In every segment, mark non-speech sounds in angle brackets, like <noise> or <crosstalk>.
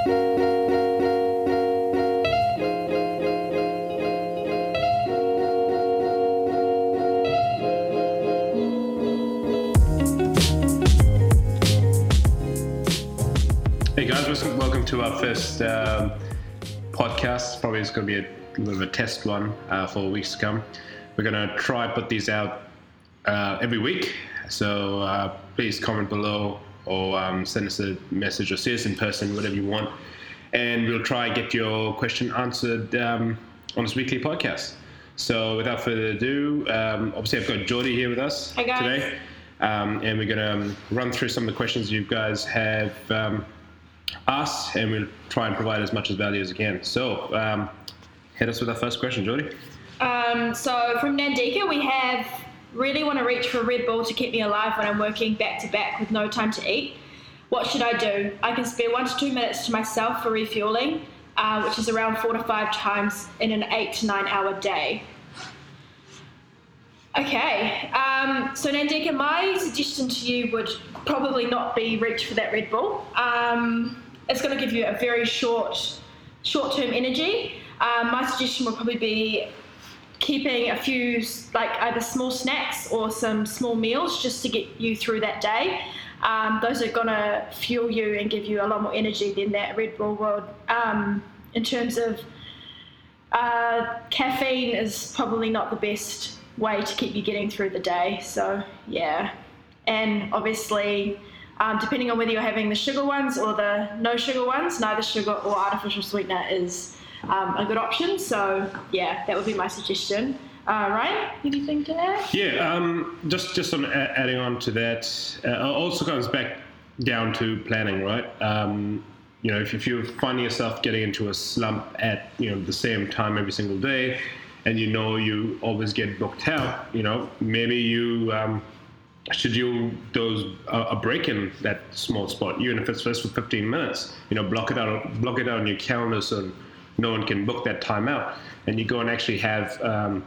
Hey guys, welcome to our first um, podcast. Probably it's going to be a little bit of a test one uh, for weeks to come. We're going to try put these out uh, every week. So uh, please comment below or um, send us a message or see us in person, whatever you want, and we'll try and get your question answered um, on this weekly podcast. So without further ado, um, obviously I've got Jordy here with us Hi, today. Um, and we're going to um, run through some of the questions you guys have um, asked, and we'll try and provide as much as value as we can. So, um, hit us with our first question, Jordy. Um, so from Nandika, we have really want to reach for a Red Bull to keep me alive when I'm working back to back with no time to eat. What should I do? I can spare one to two minutes to myself for refueling, uh, which is around four to five times in an eight to nine hour day. Okay, um, so Nandika, my suggestion to you would probably not be reach for that Red Bull. Um, it's going to give you a very short, short-term energy. Um, my suggestion would probably be keeping a few like either small snacks or some small meals just to get you through that day. Um, those are gonna fuel you and give you a lot more energy than that Red Bull would. Um, in terms of uh, caffeine is probably not the best way to keep you getting through the day. So yeah, and obviously. Um, depending on whether you're having the sugar ones or the no sugar ones, neither sugar or artificial sweetener is um, a good option. So yeah, that would be my suggestion. Uh, Ryan, anything to add? Yeah, um, just just on adding on to that, uh, also comes back down to planning, right? Um, you know, if, if you find yourself getting into a slump at you know the same time every single day, and you know you always get booked out, you know, maybe you um, schedule those uh, a break in that small spot, even if it's just for 15 minutes. You know, block it out, block it out on your calendar so no one can book that time out, and you go and actually have um,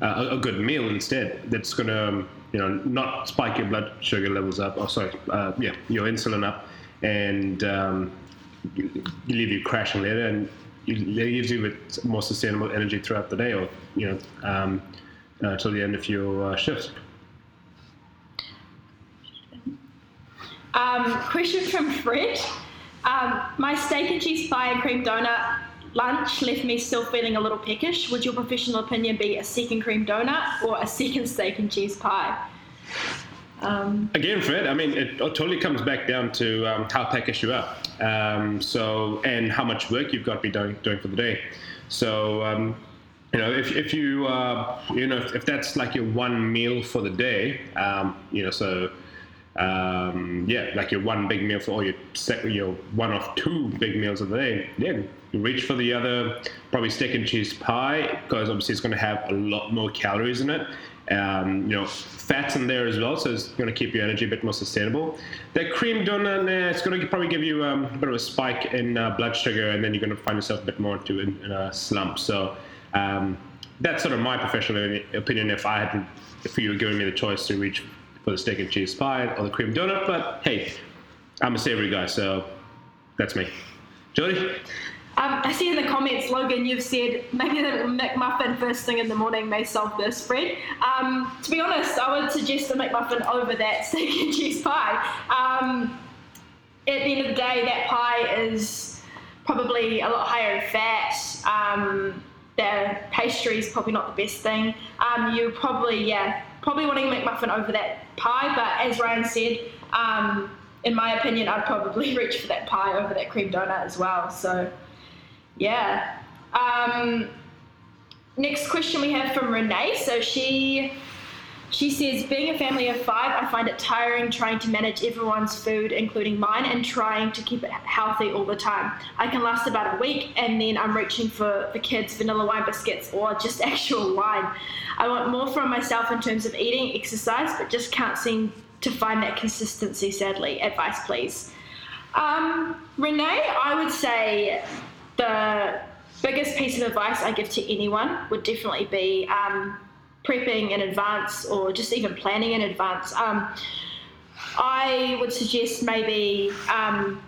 a, a good meal instead. That's gonna, um, you know, not spike your blood sugar levels up. Oh, sorry, uh, yeah, your insulin up, and um, you leave you crashing later, and it leaves you with more sustainable energy throughout the day, or you know, um, uh, till the end of your uh, shift. Um, question from Fred. Um, my steak and cheese pie and cream donut lunch left me still feeling a little peckish. Would your professional opinion be a second cream donut or a second steak and cheese pie? Um, Again, Fred, I mean, it totally comes back down to um, how peckish you are. Um, so, and how much work you've got to be doing, doing for the day. So, um, you know, if, if you, uh, you know, if, if that's like your one meal for the day, um, you know, so, um, yeah, like your one big meal for all your, sec- your one of two big meals of the day, yeah, you reach for the other, probably steak and cheese pie, because obviously it's going to have a lot more calories in it um, you know, fats in there as well, so it's going to keep your energy a bit more sustainable. The cream donut, nah, it's going to probably give you um, a bit of a spike in uh, blood sugar, and then you're going to find yourself a bit more into in, in a slump. So um, that's sort of my professional opinion. If I had, if you were giving me the choice to reach for the steak and cheese pie or the cream donut, but hey, I'm a savory guy, so that's me. Jordy. Um, I see in the comments, Logan, you've said maybe the McMuffin first thing in the morning may solve this, Fred. Um, to be honest, I would suggest the McMuffin over that <laughs> steak and cheese pie. Um, at the end of the day, that pie is probably a lot higher in fat. Um, the pastry is probably not the best thing. Um, you probably, yeah, probably wanting a McMuffin over that pie, but as Ryan said, um, in my opinion, I'd probably <laughs> reach for that pie over that cream donut as well. So, yeah. Um, next question we have from Renee. So she she says, being a family of five, I find it tiring trying to manage everyone's food, including mine, and trying to keep it healthy all the time. I can last about a week, and then I'm reaching for the kids' vanilla wine biscuits or just <laughs> actual wine. I want more from myself in terms of eating, exercise, but just can't seem to find that consistency, sadly. Advice, please. Um, Renee, I would say the biggest piece of advice I give to anyone would definitely be um, prepping in advance or just even planning in advance. Um, I would suggest maybe um,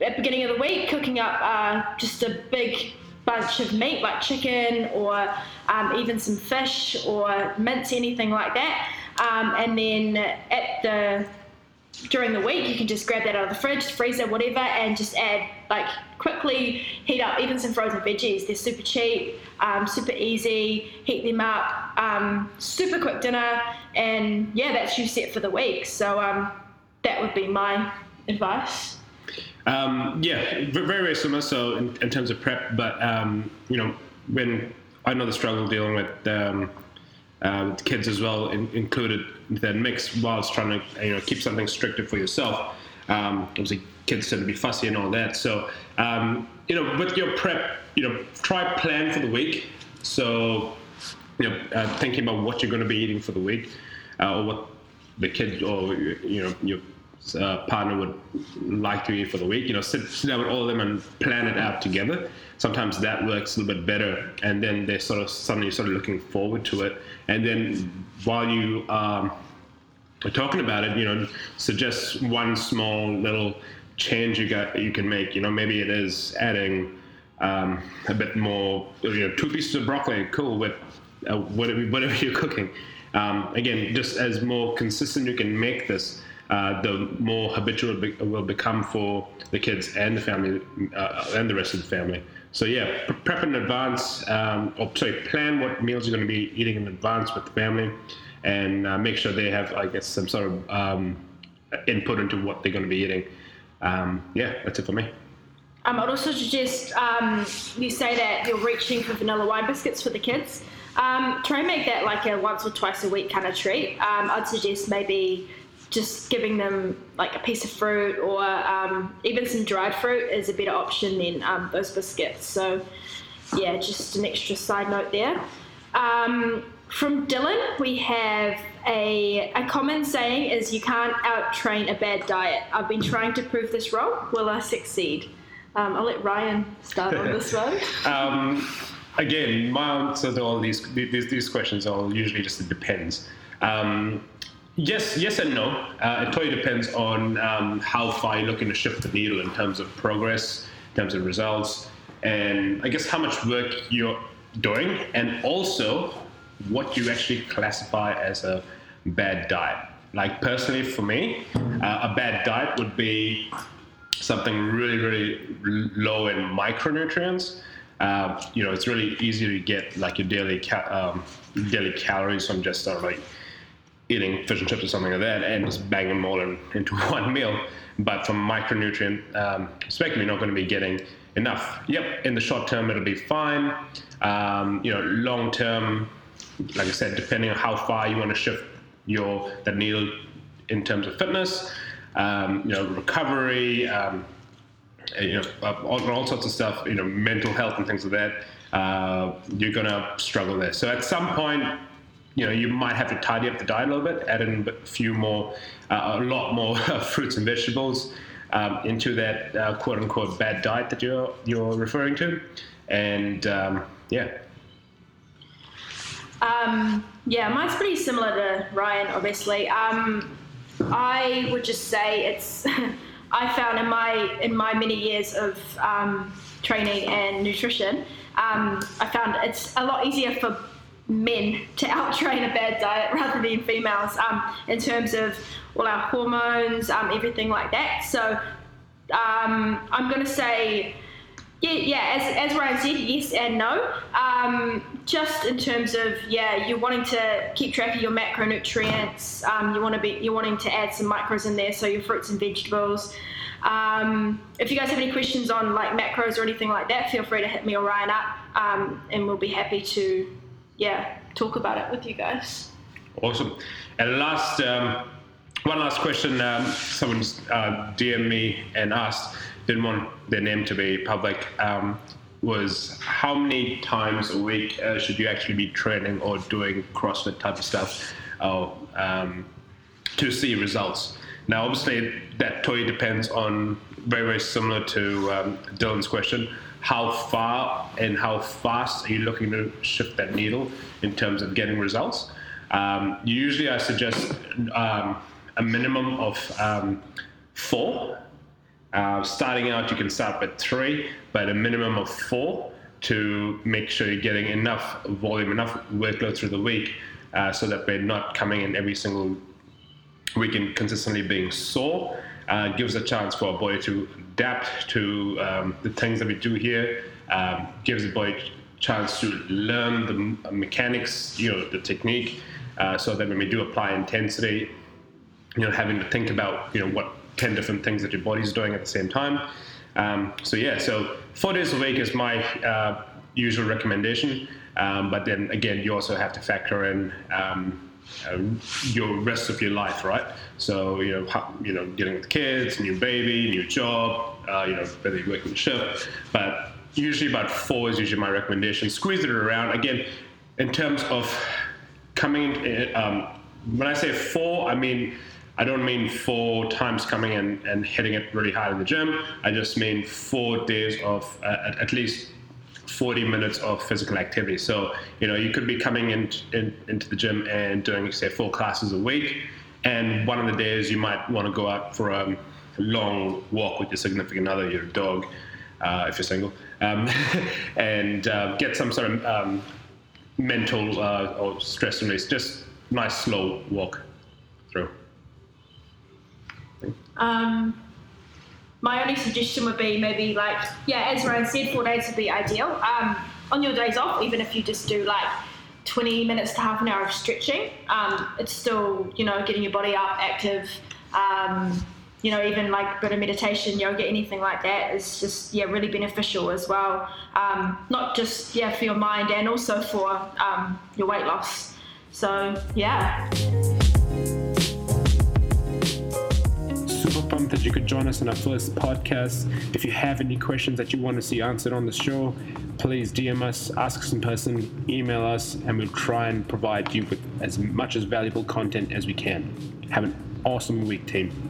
at the beginning of the week, cooking up uh, just a big bunch of meat like chicken or um, even some fish or mince, anything like that. Um, and then at the during the week, you can just grab that out of the fridge, freezer, whatever, and just add like quickly heat up even some frozen veggies. They're super cheap, um, super easy. Heat them up, um, super quick dinner, and yeah, that's you set for the week. So um, that would be my advice. Um, yeah, very very similar. So in, in terms of prep, but um, you know when I know the struggle dealing with um, kids as well, in, included that mix whilst trying to you know keep something stricter for yourself. Um, obviously, kids tend to be fussy and all that. So um, you know, with your prep, you know, try plan for the week. So you know, uh, thinking about what you're going to be eating for the week, uh, or what the kid or you know your uh, partner would like to eat for the week. You know, sit, sit down with all of them and plan it out together. Sometimes that works a little bit better, and then they're sort of suddenly sort of looking forward to it. And then while you um, are talking about it, you know, suggest one small little change you got you can make. You know, maybe it is adding um, a bit more. You know, two pieces of broccoli, cool with uh, whatever whatever <laughs> you're cooking. Um, again, just as more consistent you can make this, uh, the more habitual it will become for the kids and the family uh, and the rest of the family. So yeah, prep in advance, um, or sorry, plan what meals you're going to be eating in advance with the family, and uh, make sure they have, I guess, some sort of um, input into what they're going to be eating. Um, yeah, that's it for me. Um, I'd also suggest um, you say that you're reaching for vanilla wine biscuits for the kids. Um, try and make that like a once or twice a week kind of treat. Um, I'd suggest maybe just giving them like a piece of fruit or um, even some dried fruit is a better option than um, those biscuits. So, yeah, just an extra side note there. Um, from Dylan, we have a, a common saying is you can't out train a bad diet. I've been trying to prove this wrong. Will I succeed? Um, I'll let Ryan start on this one. <laughs> Um, again, my answer to all these, these, these questions are usually just it depends. Um, Yes, yes and no. Uh, it totally depends on um, how far you're looking to shift the needle in terms of progress, in terms of results, and I guess how much work you're doing, and also what you actually classify as a bad diet. Like personally, for me, uh, a bad diet would be something really, really low in micronutrients. Uh, you know, it's really easy to get like your daily ca- um, daily calories from just sort of like eating fish and chips or something like that and just bang them all in, into <laughs> one meal. But from micronutrient um, perspective, you're not going to be getting enough. Yep, in the short term, it'll be fine. Um, you know, long term, like I said, depending on how far you want to shift your that needle in terms of fitness, um, you know, recovery, um, you know, all, all, sorts of stuff, you know, mental health and things like that, uh, you're going to struggle there. So at some point, you know, you might have to tidy up the diet a little bit, add in a few more, uh, a lot more <laughs> fruits and vegetables um, into that uh, quote unquote bad diet that you're you're referring to, and um, yeah. Um, yeah, mine's pretty similar to Ryan, obviously. Um, I would just say it's. <laughs> I found in my in my many years of um, training and nutrition, um, I found it's a lot easier for men to outtrain a bad diet rather than females um, in terms of all our hormones, um, everything like that. So um, I'm going to say, yeah, yeah. As, as Ryan said, yes and no. Um, just in terms of yeah, you're wanting to keep track of your macronutrients. Um, you want to be you're wanting to add some micros in there, so your fruits and vegetables. Um, if you guys have any questions on like macros or anything like that, feel free to hit me or Ryan up, and we'll be happy to yeah, talk about it with you guys. Awesome. And last, um, one last question. Um, someone's uh, DM me and asked, didn't want their name to be public. Um, was how many times a week uh, should you actually be training or doing CrossFit type of stuff uh, um, to see results? Now, obviously, that totally depends on very, very similar to um, Dylan's question how far and how fast are you looking to shift that needle in terms of getting results. Um, usually, I suggest um, a minimum of um, four Uh, starting out, you can start with three, but a minimum of four to make sure you're getting enough volume, enough workload through the week, uh, so that we're not coming in every single week and consistently being sore. Uh, gives a chance for a body to adapt to um, the things that we do here. Um, gives the body a chance to learn the mechanics, you know, the technique, uh, so that when we do apply intensity, you know, having to think about, you know, what 10 different things that your body's doing at the same time. Um, so yeah, so four days a week is my uh, usual recommendation. Um, but then again, you also have to factor in um, uh, your rest of your life, right? So you know, how, you know, getting with kids, new baby, new job, uh, you know, whether you're working shift. But usually about four is usually my recommendation. Squeeze it around again. In terms of coming, in, um, when I say four, I mean I don't mean four times coming in and hitting it really hard in the gym. I just mean four days of uh, at least 40 minutes of physical activity. So, you know, you could be coming in, in, into the gym and doing, say, four classes a week. And one of the days you might want to go out for a long walk with your significant other, your dog, uh, if you're single, um, <laughs> and uh, get some sort of um, mental uh, or stress release. Just nice, slow walk through. Um, my only suggestion would be maybe like, yeah, as Ryan said, four days would be ideal. Um, on your days off, even if you just do like 20 minutes to half an hour of stretching, um, it's still, you know, getting your body up, active. Um, you know, even like a bit of meditation, yoga, anything like that is just, yeah, really beneficial as well. Um, not just, yeah, for your mind and also for um, your weight loss. So, yeah. Pumped that you could join us in our first podcast. If you have any questions that you want to see answered on the show, please DM us, ask us in person, email us, and we'll try and provide you with as much as valuable content as we can. Have an awesome week, team.